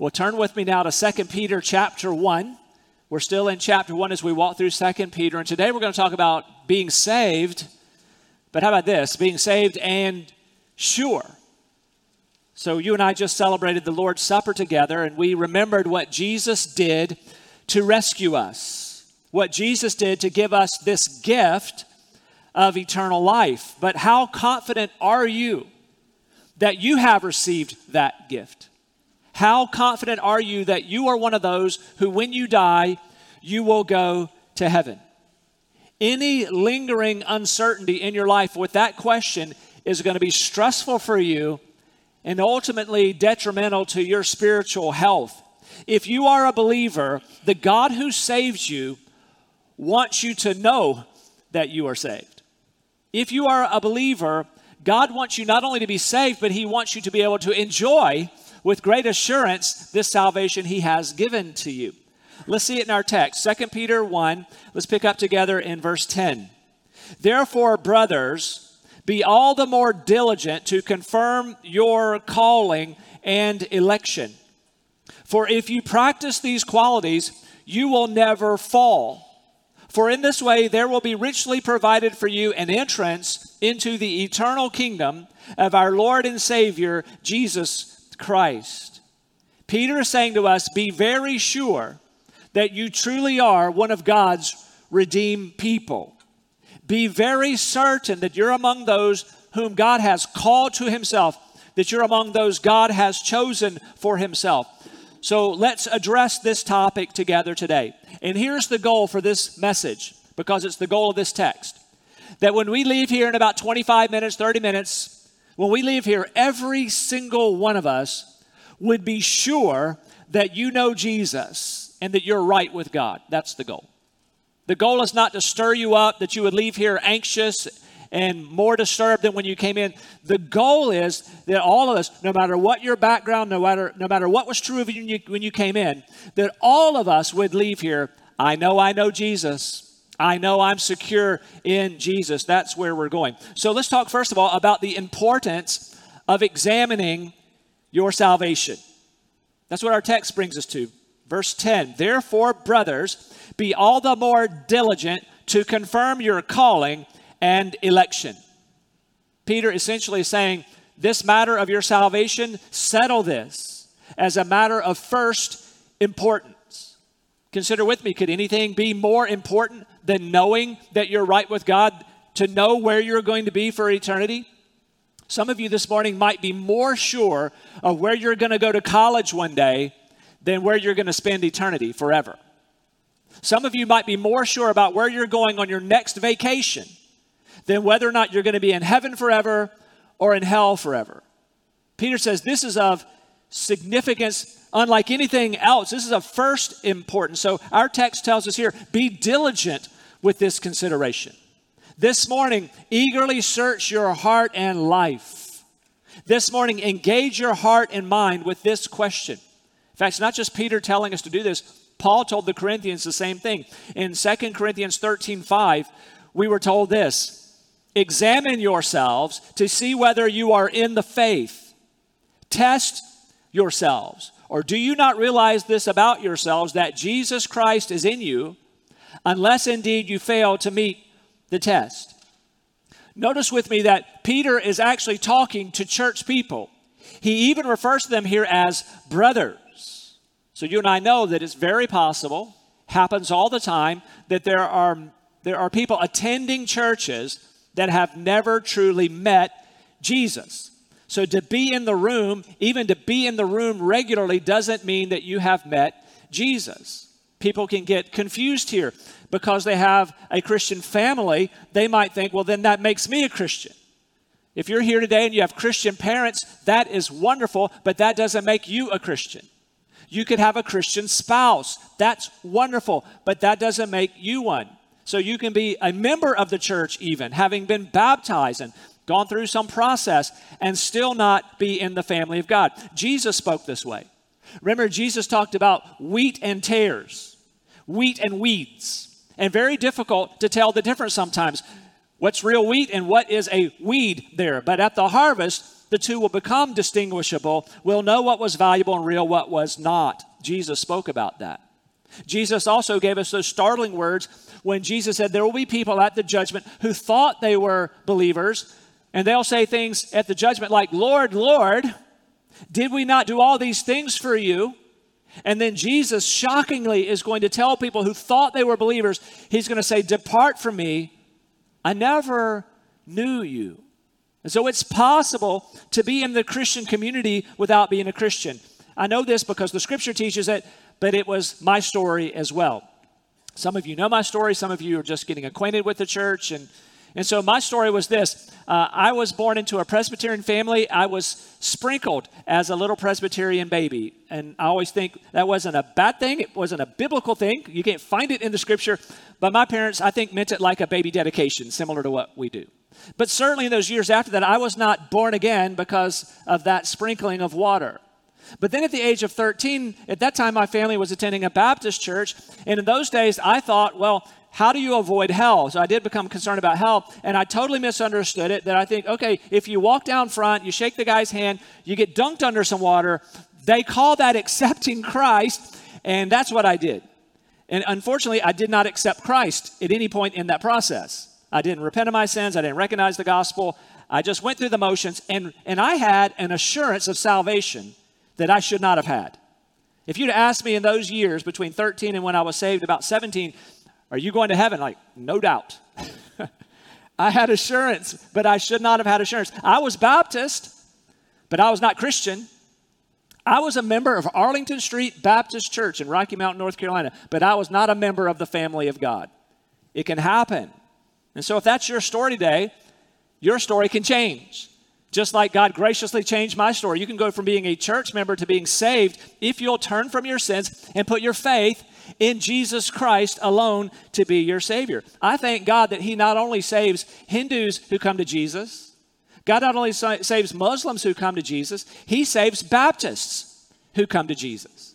Well, turn with me now to 2 Peter chapter 1. We're still in chapter 1 as we walk through 2 Peter, and today we're going to talk about being saved. But how about this? Being saved and sure. So, you and I just celebrated the Lord's Supper together, and we remembered what Jesus did to rescue us, what Jesus did to give us this gift of eternal life. But how confident are you that you have received that gift? How confident are you that you are one of those who, when you die, you will go to heaven? Any lingering uncertainty in your life with that question is going to be stressful for you and ultimately detrimental to your spiritual health. If you are a believer, the God who saves you wants you to know that you are saved. If you are a believer, God wants you not only to be saved, but He wants you to be able to enjoy with great assurance this salvation he has given to you. Let's see it in our text. 2 Peter 1, let's pick up together in verse 10. Therefore, brothers, be all the more diligent to confirm your calling and election. For if you practice these qualities, you will never fall. For in this way there will be richly provided for you an entrance into the eternal kingdom of our Lord and Savior, Jesus Christ. Peter is saying to us, Be very sure that you truly are one of God's redeemed people. Be very certain that you're among those whom God has called to himself, that you're among those God has chosen for himself. So let's address this topic together today. And here's the goal for this message, because it's the goal of this text that when we leave here in about 25 minutes, 30 minutes, when we leave here, every single one of us would be sure that you know Jesus and that you're right with God. That's the goal. The goal is not to stir you up, that you would leave here anxious and more disturbed than when you came in. The goal is that all of us, no matter what your background, no matter, no matter what was true of you when you came in, that all of us would leave here, I know I know Jesus. I know I'm secure in Jesus. That's where we're going. So let's talk, first of all, about the importance of examining your salvation. That's what our text brings us to. Verse 10 Therefore, brothers, be all the more diligent to confirm your calling and election. Peter essentially saying, This matter of your salvation, settle this as a matter of first importance. Consider with me, could anything be more important than knowing that you're right with God, to know where you're going to be for eternity? Some of you this morning might be more sure of where you're going to go to college one day than where you're going to spend eternity forever. Some of you might be more sure about where you're going on your next vacation than whether or not you're going to be in heaven forever or in hell forever. Peter says this is of significance unlike anything else. This is of first importance. So our text tells us here be diligent with this consideration. This morning, eagerly search your heart and life. This morning, engage your heart and mind with this question. In fact, it's not just Peter telling us to do this. Paul told the Corinthians the same thing. In 2 Corinthians 13 5, we were told this Examine yourselves to see whether you are in the faith. Test yourselves. Or do you not realize this about yourselves that Jesus Christ is in you, unless indeed you fail to meet the test? Notice with me that Peter is actually talking to church people. He even refers to them here as brothers. So you and I know that it's very possible, happens all the time, that there are, there are people attending churches that have never truly met Jesus. So to be in the room, even to be in the room regularly, doesn't mean that you have met Jesus. People can get confused here because they have a Christian family. They might think, well, then that makes me a Christian. If you're here today and you have Christian parents, that is wonderful, but that doesn't make you a Christian. You could have a Christian spouse. That's wonderful, but that doesn't make you one. So you can be a member of the church, even having been baptized and gone through some process, and still not be in the family of God. Jesus spoke this way. Remember, Jesus talked about wheat and tares, wheat and weeds, and very difficult to tell the difference sometimes. What's real wheat and what is a weed there? But at the harvest, the two will become distinguishable. We'll know what was valuable and real, what was not. Jesus spoke about that. Jesus also gave us those startling words when Jesus said, There will be people at the judgment who thought they were believers, and they'll say things at the judgment like, Lord, Lord, did we not do all these things for you? And then Jesus shockingly is going to tell people who thought they were believers, He's going to say, Depart from me, I never knew you. And so it's possible to be in the Christian community without being a Christian. I know this because the scripture teaches it, but it was my story as well. Some of you know my story, some of you are just getting acquainted with the church. And, and so my story was this uh, I was born into a Presbyterian family. I was sprinkled as a little Presbyterian baby. And I always think that wasn't a bad thing, it wasn't a biblical thing. You can't find it in the scripture. But my parents, I think, meant it like a baby dedication, similar to what we do. But certainly in those years after that, I was not born again because of that sprinkling of water. But then at the age of 13, at that time, my family was attending a Baptist church. And in those days, I thought, well, how do you avoid hell? So I did become concerned about hell, and I totally misunderstood it. That I think, okay, if you walk down front, you shake the guy's hand, you get dunked under some water, they call that accepting Christ, and that's what I did. And unfortunately, I did not accept Christ at any point in that process. I didn't repent of my sins. I didn't recognize the gospel. I just went through the motions, and, and I had an assurance of salvation that I should not have had. If you'd asked me in those years between 13 and when I was saved, about 17, are you going to heaven? Like, no doubt. I had assurance, but I should not have had assurance. I was Baptist, but I was not Christian. I was a member of Arlington Street Baptist Church in Rocky Mount, North Carolina, but I was not a member of the family of God. It can happen. And so, if that's your story today, your story can change. Just like God graciously changed my story. You can go from being a church member to being saved if you'll turn from your sins and put your faith in Jesus Christ alone to be your Savior. I thank God that He not only saves Hindus who come to Jesus, God not only saves Muslims who come to Jesus, He saves Baptists who come to Jesus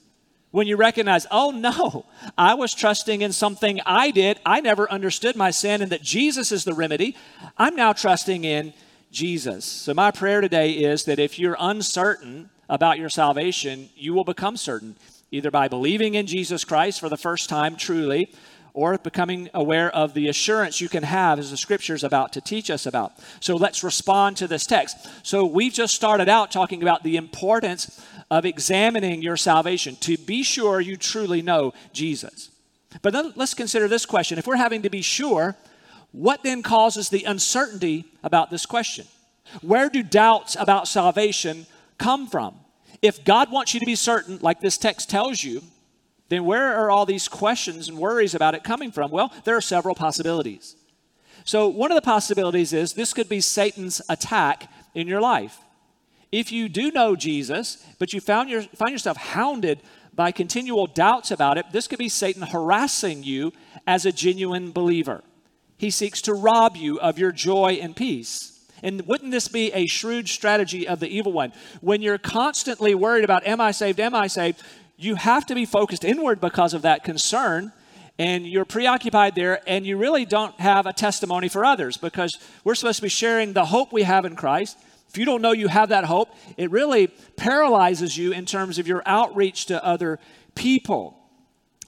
when you recognize, oh no, I was trusting in something I did. I never understood my sin and that Jesus is the remedy. I'm now trusting in Jesus. So, my prayer today is that if you're uncertain about your salvation, you will become certain, either by believing in Jesus Christ for the first time truly, or becoming aware of the assurance you can have as the scripture is about to teach us about. So let's respond to this text. So we've just started out talking about the importance of examining your salvation to be sure you truly know Jesus. But then let's consider this question. If we're having to be sure, what then causes the uncertainty about this question? Where do doubts about salvation come from? If God wants you to be certain, like this text tells you, then where are all these questions and worries about it coming from? Well, there are several possibilities. So, one of the possibilities is this could be Satan's attack in your life. If you do know Jesus, but you found your, find yourself hounded by continual doubts about it, this could be Satan harassing you as a genuine believer. He seeks to rob you of your joy and peace. And wouldn't this be a shrewd strategy of the evil one? When you're constantly worried about, am I saved? Am I saved? You have to be focused inward because of that concern. And you're preoccupied there, and you really don't have a testimony for others because we're supposed to be sharing the hope we have in Christ if you don't know you have that hope, it really paralyzes you in terms of your outreach to other people.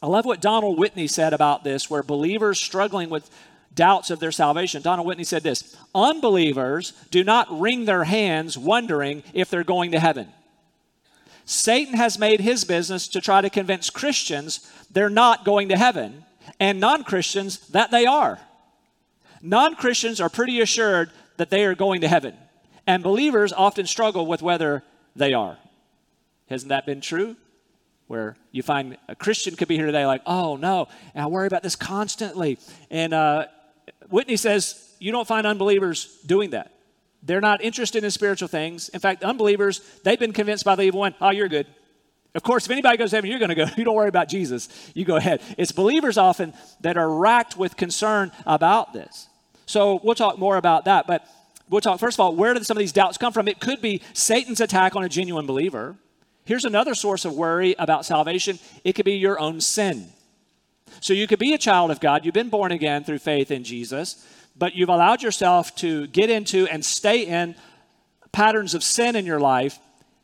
I love what Donald Whitney said about this, where believers struggling with doubts of their salvation. Donald Whitney said this Unbelievers do not wring their hands wondering if they're going to heaven. Satan has made his business to try to convince Christians they're not going to heaven, and non Christians that they are. Non Christians are pretty assured that they are going to heaven. And believers often struggle with whether they are. Hasn't that been true? Where you find a Christian could be here today, like, oh no, and I worry about this constantly. And uh, Whitney says, you don't find unbelievers doing that. They're not interested in spiritual things. In fact, unbelievers, they've been convinced by the evil one, oh, you're good. Of course, if anybody goes to heaven, you're going to go. You don't worry about Jesus. You go ahead. It's believers often that are racked with concern about this. So we'll talk more about that. But We'll talk, first of all, where did some of these doubts come from? It could be Satan's attack on a genuine believer. Here's another source of worry about salvation it could be your own sin. So you could be a child of God, you've been born again through faith in Jesus, but you've allowed yourself to get into and stay in patterns of sin in your life,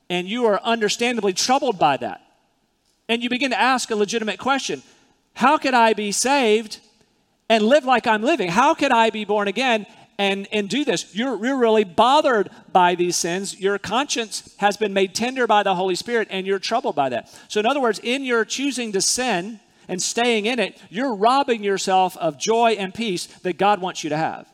and you are understandably troubled by that. And you begin to ask a legitimate question How could I be saved and live like I'm living? How could I be born again and, and do this? You're, you're really bothered by these sins. Your conscience has been made tender by the Holy Spirit, and you're troubled by that. So, in other words, in your choosing to sin and staying in it, you're robbing yourself of joy and peace that God wants you to have.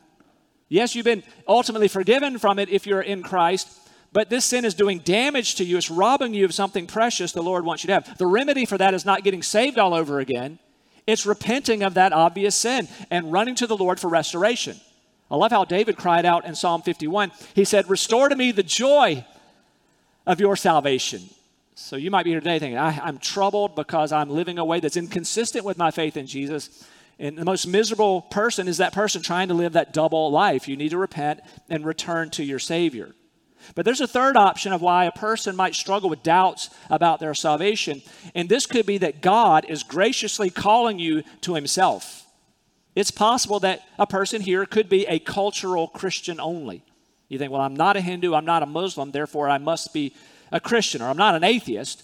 Yes, you've been ultimately forgiven from it if you're in Christ, but this sin is doing damage to you. It's robbing you of something precious the Lord wants you to have. The remedy for that is not getting saved all over again, it's repenting of that obvious sin and running to the Lord for restoration. I love how David cried out in Psalm 51. He said, Restore to me the joy of your salvation. So you might be here today thinking, I, am troubled because I'm living a way that's inconsistent with my faith in Jesus. And the most miserable person is that person trying to live that double life. You need to repent and return to your Savior. But there's a third option of why a person might struggle with doubts about their salvation. And this could be that God is graciously calling you to Himself. It's possible that a person here could be a cultural Christian only. You think, well, I'm not a Hindu, I'm not a Muslim, therefore I must be a Christian, or I'm not an atheist,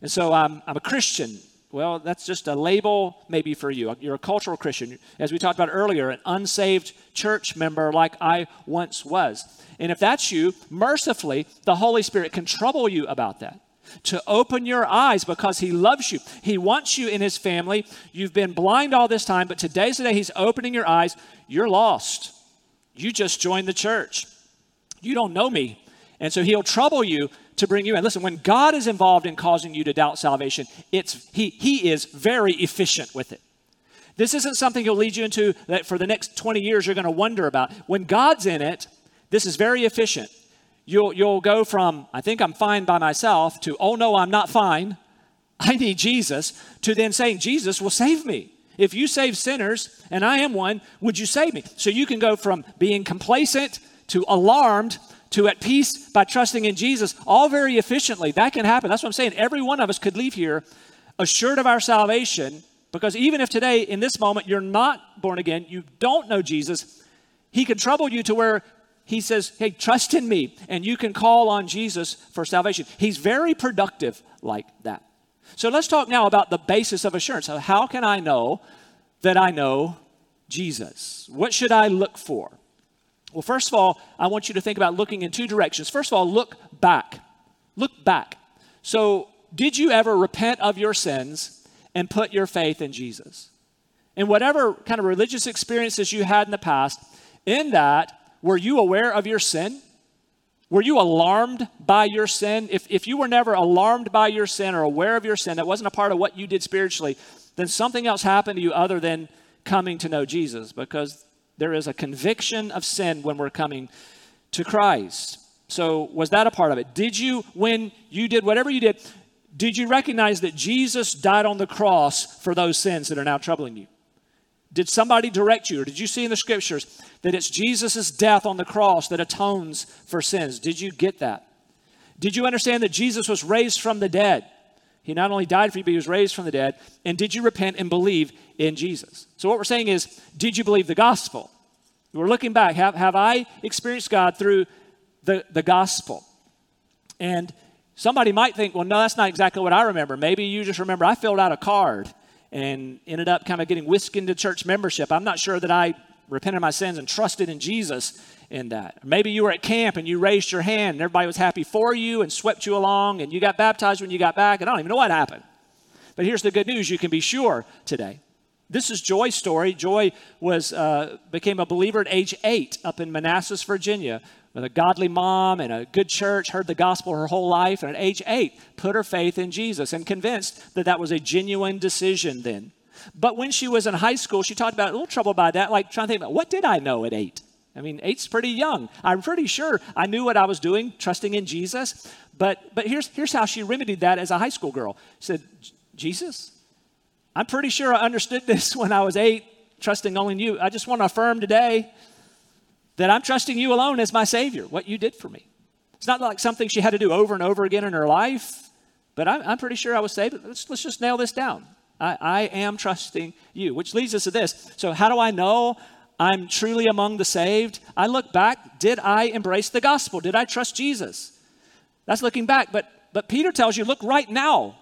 and so I'm, I'm a Christian. Well, that's just a label maybe for you. You're a cultural Christian. As we talked about earlier, an unsaved church member like I once was. And if that's you, mercifully, the Holy Spirit can trouble you about that to open your eyes because He loves you. He wants you in His family. You've been blind all this time, but today's the day He's opening your eyes. You're lost. You just joined the church. You don't know me. And so He'll trouble you to bring you in. Listen, when God is involved in causing you to doubt salvation, it's, he, he is very efficient with it. This isn't something He'll lead you into that for the next 20 years you're going to wonder about. When God's in it, this is very efficient. You'll, you'll go from, I think I'm fine by myself, to, oh no, I'm not fine. I need Jesus, to then saying, Jesus will save me. If you save sinners, and I am one, would you save me? So you can go from being complacent to alarmed to at peace by trusting in Jesus, all very efficiently. That can happen. That's what I'm saying. Every one of us could leave here assured of our salvation, because even if today, in this moment, you're not born again, you don't know Jesus, He can trouble you to where he says, Hey, trust in me, and you can call on Jesus for salvation. He's very productive like that. So let's talk now about the basis of assurance. How can I know that I know Jesus? What should I look for? Well, first of all, I want you to think about looking in two directions. First of all, look back. Look back. So, did you ever repent of your sins and put your faith in Jesus? And whatever kind of religious experiences you had in the past, in that, were you aware of your sin? Were you alarmed by your sin? If, if you were never alarmed by your sin or aware of your sin, that wasn't a part of what you did spiritually, then something else happened to you other than coming to know Jesus because there is a conviction of sin when we're coming to Christ. So, was that a part of it? Did you, when you did whatever you did, did you recognize that Jesus died on the cross for those sins that are now troubling you? Did somebody direct you, or did you see in the scriptures that it's Jesus' death on the cross that atones for sins? Did you get that? Did you understand that Jesus was raised from the dead? He not only died for you, but he was raised from the dead. And did you repent and believe in Jesus? So, what we're saying is, did you believe the gospel? We're looking back. Have, have I experienced God through the, the gospel? And somebody might think, well, no, that's not exactly what I remember. Maybe you just remember I filled out a card and ended up kind of getting whisked into church membership. I'm not sure that I repented of my sins and trusted in Jesus in that. Maybe you were at camp and you raised your hand and everybody was happy for you and swept you along and you got baptized when you got back and I don't even know what happened. But here's the good news you can be sure today. This is Joy's story. Joy was uh, became a believer at age eight up in Manassas, Virginia, with a godly mom and a good church, heard the gospel her whole life, and at age eight, put her faith in Jesus and convinced that that was a genuine decision then. But when she was in high school, she talked about a little trouble by that, like trying to think about what did I know at eight? I mean, eight's pretty young. I'm pretty sure I knew what I was doing, trusting in Jesus. But but here's here's how she remedied that as a high school girl. She said, Jesus, I'm pretty sure I understood this when I was eight, trusting only in you. I just want to affirm today that I'm trusting you alone as my Savior, what you did for me. It's not like something she had to do over and over again in her life, but I'm, I'm pretty sure I was saved. Let's, let's just nail this down. I, I am trusting you, which leads us to this. So, how do I know I'm truly among the saved, I look back, did I embrace the gospel? Did I trust Jesus? That's looking back. But, but Peter tells you, look right now.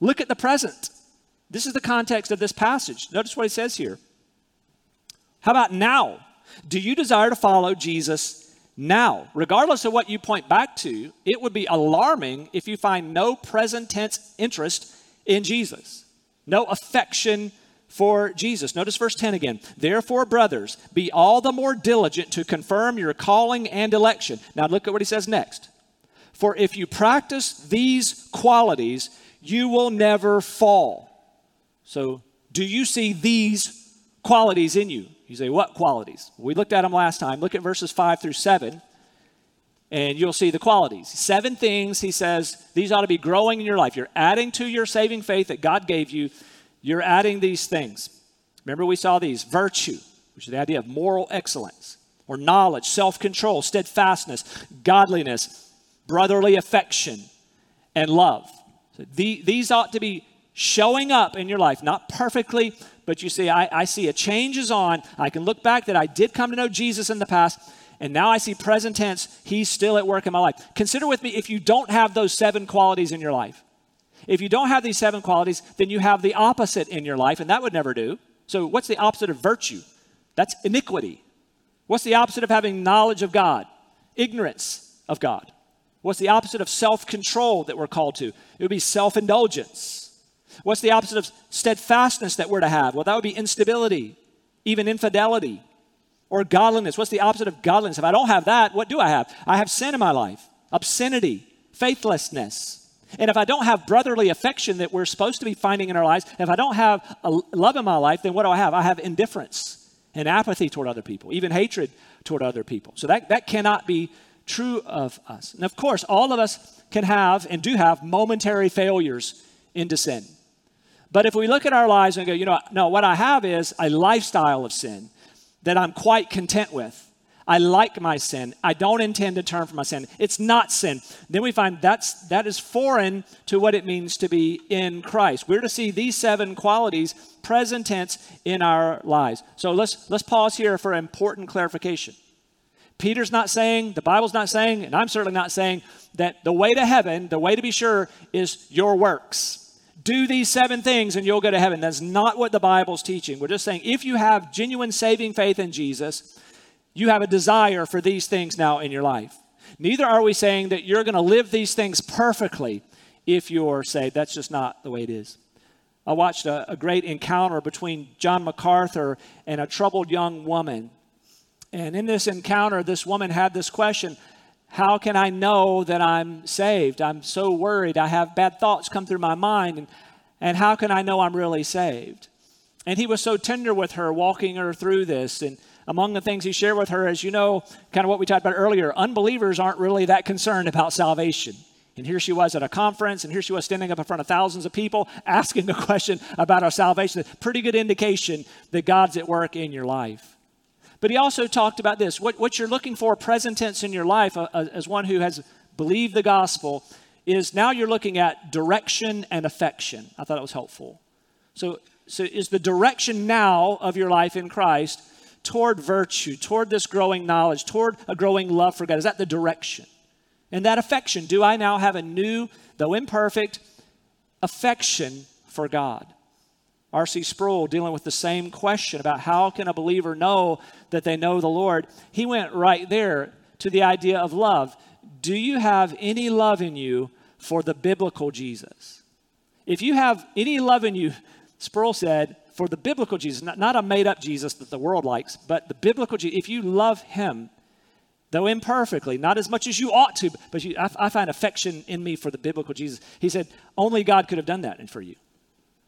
Look at the present. This is the context of this passage. Notice what he says here. How about now? Do you desire to follow Jesus now? Regardless of what you point back to, it would be alarming if you find no present tense interest in Jesus, no affection for Jesus. Notice verse 10 again. Therefore, brothers, be all the more diligent to confirm your calling and election. Now, look at what he says next. For if you practice these qualities, you will never fall. So, do you see these qualities in you? You say, What qualities? We looked at them last time. Look at verses 5 through 7, and you'll see the qualities. Seven things, he says, these ought to be growing in your life. You're adding to your saving faith that God gave you, you're adding these things. Remember, we saw these virtue, which is the idea of moral excellence, or knowledge, self control, steadfastness, godliness, brotherly affection, and love. So the, these ought to be showing up in your life, not perfectly, but you see, I, I see a change is on. I can look back that I did come to know Jesus in the past, and now I see present tense, He's still at work in my life. Consider with me if you don't have those seven qualities in your life. If you don't have these seven qualities, then you have the opposite in your life, and that would never do. So, what's the opposite of virtue? That's iniquity. What's the opposite of having knowledge of God? Ignorance of God. What's the opposite of self control that we're called to? It would be self indulgence. What's the opposite of steadfastness that we're to have? Well, that would be instability, even infidelity, or godliness. What's the opposite of godliness? If I don't have that, what do I have? I have sin in my life, obscenity, faithlessness. And if I don't have brotherly affection that we're supposed to be finding in our lives, if I don't have love in my life, then what do I have? I have indifference and apathy toward other people, even hatred toward other people. So that, that cannot be true of us. And of course, all of us can have and do have momentary failures into sin. But if we look at our lives and go, you know, no, what I have is a lifestyle of sin that I'm quite content with. I like my sin. I don't intend to turn from my sin. It's not sin. Then we find that's that is foreign to what it means to be in Christ. We're to see these seven qualities present tense in our lives. So let's let's pause here for important clarification. Peter's not saying, the Bible's not saying, and I'm certainly not saying that the way to heaven, the way to be sure, is your works do these seven things and you'll go to heaven. That's not what the Bible's teaching. We're just saying if you have genuine saving faith in Jesus, you have a desire for these things now in your life. Neither are we saying that you're going to live these things perfectly if you're saved. That's just not the way it is. I watched a, a great encounter between John MacArthur and a troubled young woman. And in this encounter, this woman had this question how can I know that I'm saved? I'm so worried. I have bad thoughts come through my mind. And, and how can I know I'm really saved? And he was so tender with her, walking her through this. And among the things he shared with her, as you know, kind of what we talked about earlier, unbelievers aren't really that concerned about salvation. And here she was at a conference, and here she was standing up in front of thousands of people asking a question about our salvation. Pretty good indication that God's at work in your life. But he also talked about this what, what you're looking for, present tense in your life, uh, uh, as one who has believed the gospel, is now you're looking at direction and affection. I thought it was helpful. So, so is the direction now of your life in Christ toward virtue, toward this growing knowledge, toward a growing love for God? Is that the direction? And that affection, do I now have a new, though imperfect, affection for God? R.C. Sproul, dealing with the same question about how can a believer know that they know the Lord, he went right there to the idea of love. Do you have any love in you for the biblical Jesus? If you have any love in you, Sproul said, for the biblical Jesus, not, not a made up Jesus that the world likes, but the biblical Jesus, if you love him, though imperfectly, not as much as you ought to, but you, I, I find affection in me for the biblical Jesus. He said, only God could have done that for you.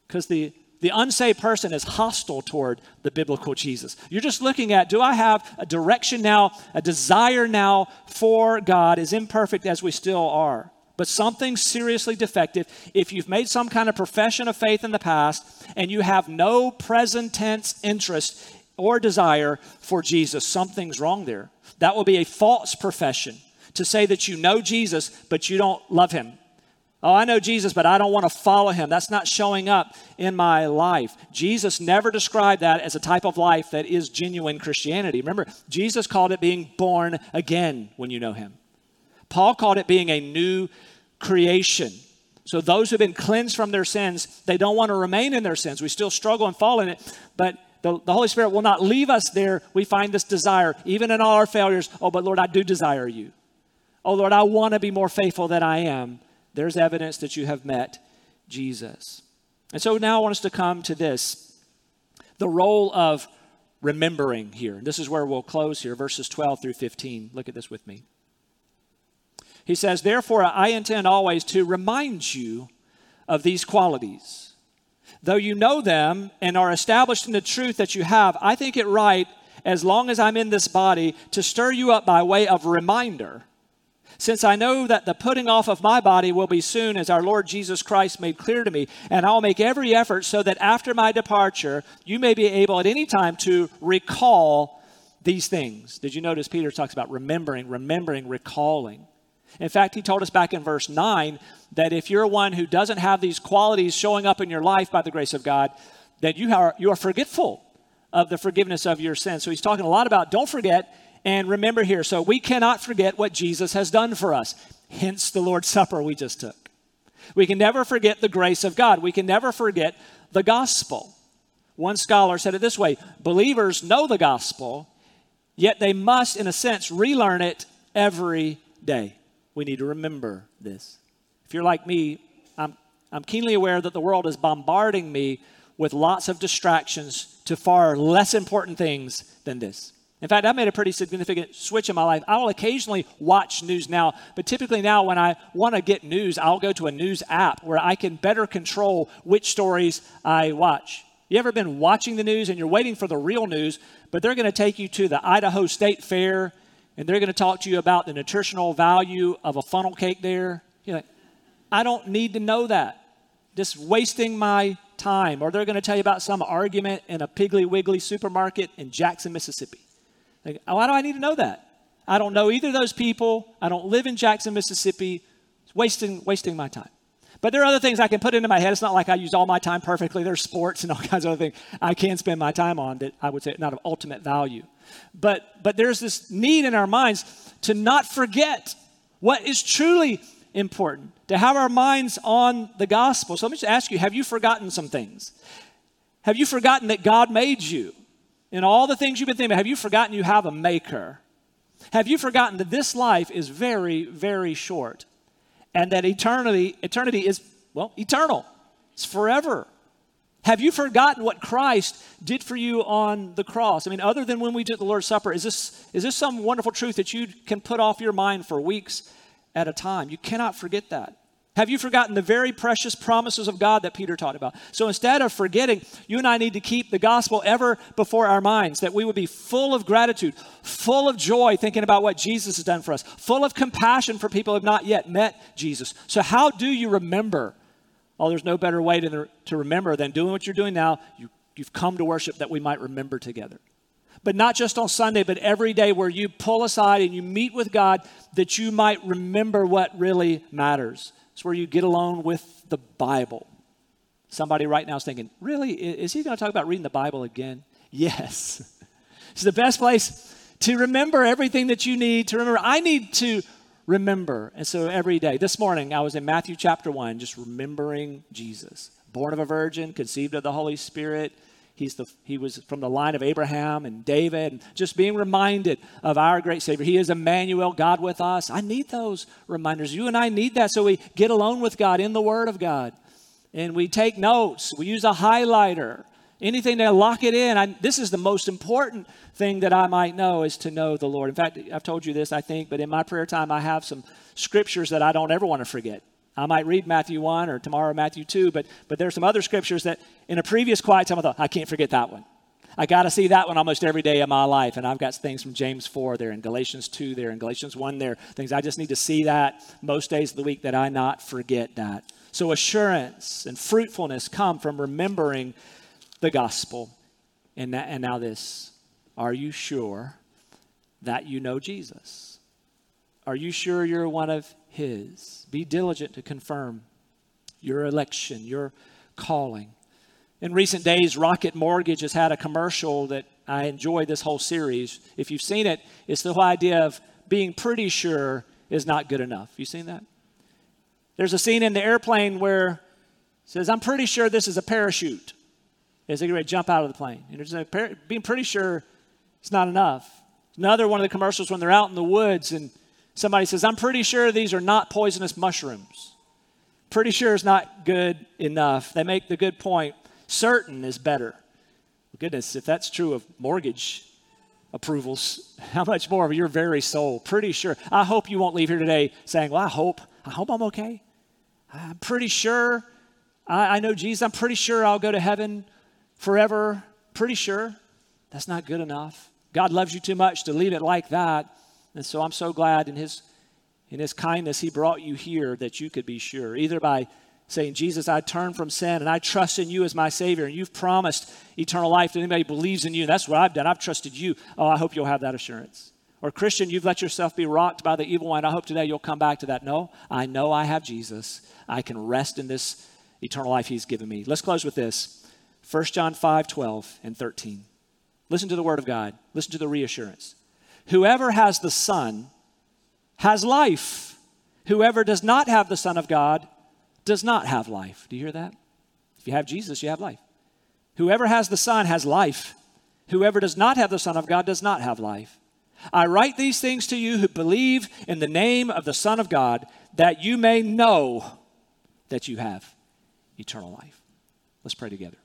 Because the the unsaved person is hostile toward the biblical Jesus. You're just looking at do I have a direction now, a desire now for God, as imperfect as we still are? But something seriously defective. If you've made some kind of profession of faith in the past and you have no present tense interest or desire for Jesus, something's wrong there. That will be a false profession to say that you know Jesus, but you don't love him. Oh, I know Jesus, but I don't want to follow him. That's not showing up in my life. Jesus never described that as a type of life that is genuine Christianity. Remember, Jesus called it being born again when you know him. Paul called it being a new creation. So those who've been cleansed from their sins, they don't want to remain in their sins. We still struggle and fall in it, but the, the Holy Spirit will not leave us there. We find this desire, even in all our failures. Oh, but Lord, I do desire you. Oh, Lord, I want to be more faithful than I am. There's evidence that you have met Jesus. And so now I want us to come to this the role of remembering here. This is where we'll close here, verses 12 through 15. Look at this with me. He says, Therefore, I intend always to remind you of these qualities. Though you know them and are established in the truth that you have, I think it right, as long as I'm in this body, to stir you up by way of reminder since I know that the putting off of my body will be soon, as our Lord Jesus Christ made clear to me, and I'll make every effort so that after my departure, you may be able at any time to recall these things. Did you notice Peter talks about remembering, remembering, recalling? In fact, he told us back in verse 9 that if you're one who doesn't have these qualities showing up in your life by the grace of God, that you are, you are forgetful of the forgiveness of your sins. So he's talking a lot about don't forget and remember here, so we cannot forget what Jesus has done for us, hence the Lord's Supper we just took. We can never forget the grace of God. We can never forget the gospel. One scholar said it this way believers know the gospel, yet they must, in a sense, relearn it every day. We need to remember this. If you're like me, I'm, I'm keenly aware that the world is bombarding me with lots of distractions to far less important things than this. In fact, I made a pretty significant switch in my life. I will occasionally watch news now, but typically now when I want to get news, I'll go to a news app where I can better control which stories I watch. You ever been watching the news and you're waiting for the real news, but they're going to take you to the Idaho State Fair and they're going to talk to you about the nutritional value of a funnel cake there? You're like, I don't need to know that. Just wasting my time. Or they're going to tell you about some argument in a Piggly Wiggly supermarket in Jackson, Mississippi. Like, oh, why do I need to know that? I don't know either of those people. I don't live in Jackson, Mississippi. It's wasting, wasting my time. But there are other things I can put into my head. It's not like I use all my time perfectly. There's sports and all kinds of other things I can spend my time on that I would say not of ultimate value. But, but there's this need in our minds to not forget what is truly important, to have our minds on the gospel. So let me just ask you have you forgotten some things? Have you forgotten that God made you? In all the things you've been thinking about, have you forgotten you have a maker? Have you forgotten that this life is very, very short? And that eternity, eternity is, well, eternal. It's forever. Have you forgotten what Christ did for you on the cross? I mean, other than when we did the Lord's Supper, is this, is this some wonderful truth that you can put off your mind for weeks at a time? You cannot forget that. Have you forgotten the very precious promises of God that Peter taught about? So instead of forgetting, you and I need to keep the gospel ever before our minds, that we would be full of gratitude, full of joy, thinking about what Jesus has done for us, full of compassion for people who have not yet met Jesus. So, how do you remember? Oh, there's no better way to, to remember than doing what you're doing now. You, you've come to worship that we might remember together. But not just on Sunday, but every day where you pull aside and you meet with God that you might remember what really matters. It's where you get alone with the Bible. Somebody right now is thinking, really? Is he going to talk about reading the Bible again? Yes. It's the best place to remember everything that you need to remember. I need to remember. And so every day, this morning, I was in Matthew chapter 1, just remembering Jesus. Born of a virgin, conceived of the Holy Spirit, He's the, he was from the line of Abraham and David, and just being reminded of our great Savior. He is Emmanuel, God with us. I need those reminders. You and I need that so we get alone with God in the Word of God. And we take notes, we use a highlighter, anything to lock it in. I, this is the most important thing that I might know is to know the Lord. In fact, I've told you this, I think, but in my prayer time, I have some scriptures that I don't ever want to forget. I might read Matthew 1 or tomorrow Matthew 2, but, but there's some other scriptures that in a previous quiet time I thought, I can't forget that one. I got to see that one almost every day of my life. And I've got things from James 4 there and Galatians 2 there and Galatians 1 there. Things I just need to see that most days of the week that I not forget that. So assurance and fruitfulness come from remembering the gospel. And, that, and now this are you sure that you know Jesus? Are you sure you're one of his. Be diligent to confirm your election, your calling. In recent days, Rocket Mortgage has had a commercial that I enjoy this whole series. If you've seen it, it's the whole idea of being pretty sure is not good enough. You seen that? There's a scene in the airplane where says, I'm pretty sure this is a parachute as they get ready to jump out of the plane. And par- being pretty sure it's not enough. Another one of the commercials when they're out in the woods and somebody says, I'm pretty sure these are not poisonous mushrooms. Pretty sure is not good enough. They make the good point. Certain is better. Well, goodness, if that's true of mortgage approvals, how much more of your very soul? Pretty sure. I hope you won't leave here today saying, Well, I hope, I hope I'm okay. I'm pretty sure. I, I know Jesus. I'm pretty sure I'll go to heaven forever. Pretty sure. That's not good enough. God loves you too much to leave it like that. And so I'm so glad in his in his kindness he brought you here that you could be sure either by saying Jesus I turn from sin and I trust in you as my savior and you've promised eternal life to anybody who believes in you. That's what I've done. I've trusted you. Oh, I hope you'll have that assurance. Or Christian, you've let yourself be rocked by the evil one. I hope today you'll come back to that. No, I know I have Jesus. I can rest in this eternal life he's given me. Let's close with this. 1 John 5, 12 and 13. Listen to the word of God. Listen to the reassurance. Whoever has the Son has life. Whoever does not have the Son of God does not have life. Do you hear that? If you have Jesus, you have life. Whoever has the Son has life. Whoever does not have the Son of God does not have life. I write these things to you who believe in the name of the Son of God, that you may know that you have eternal life. Let's pray together.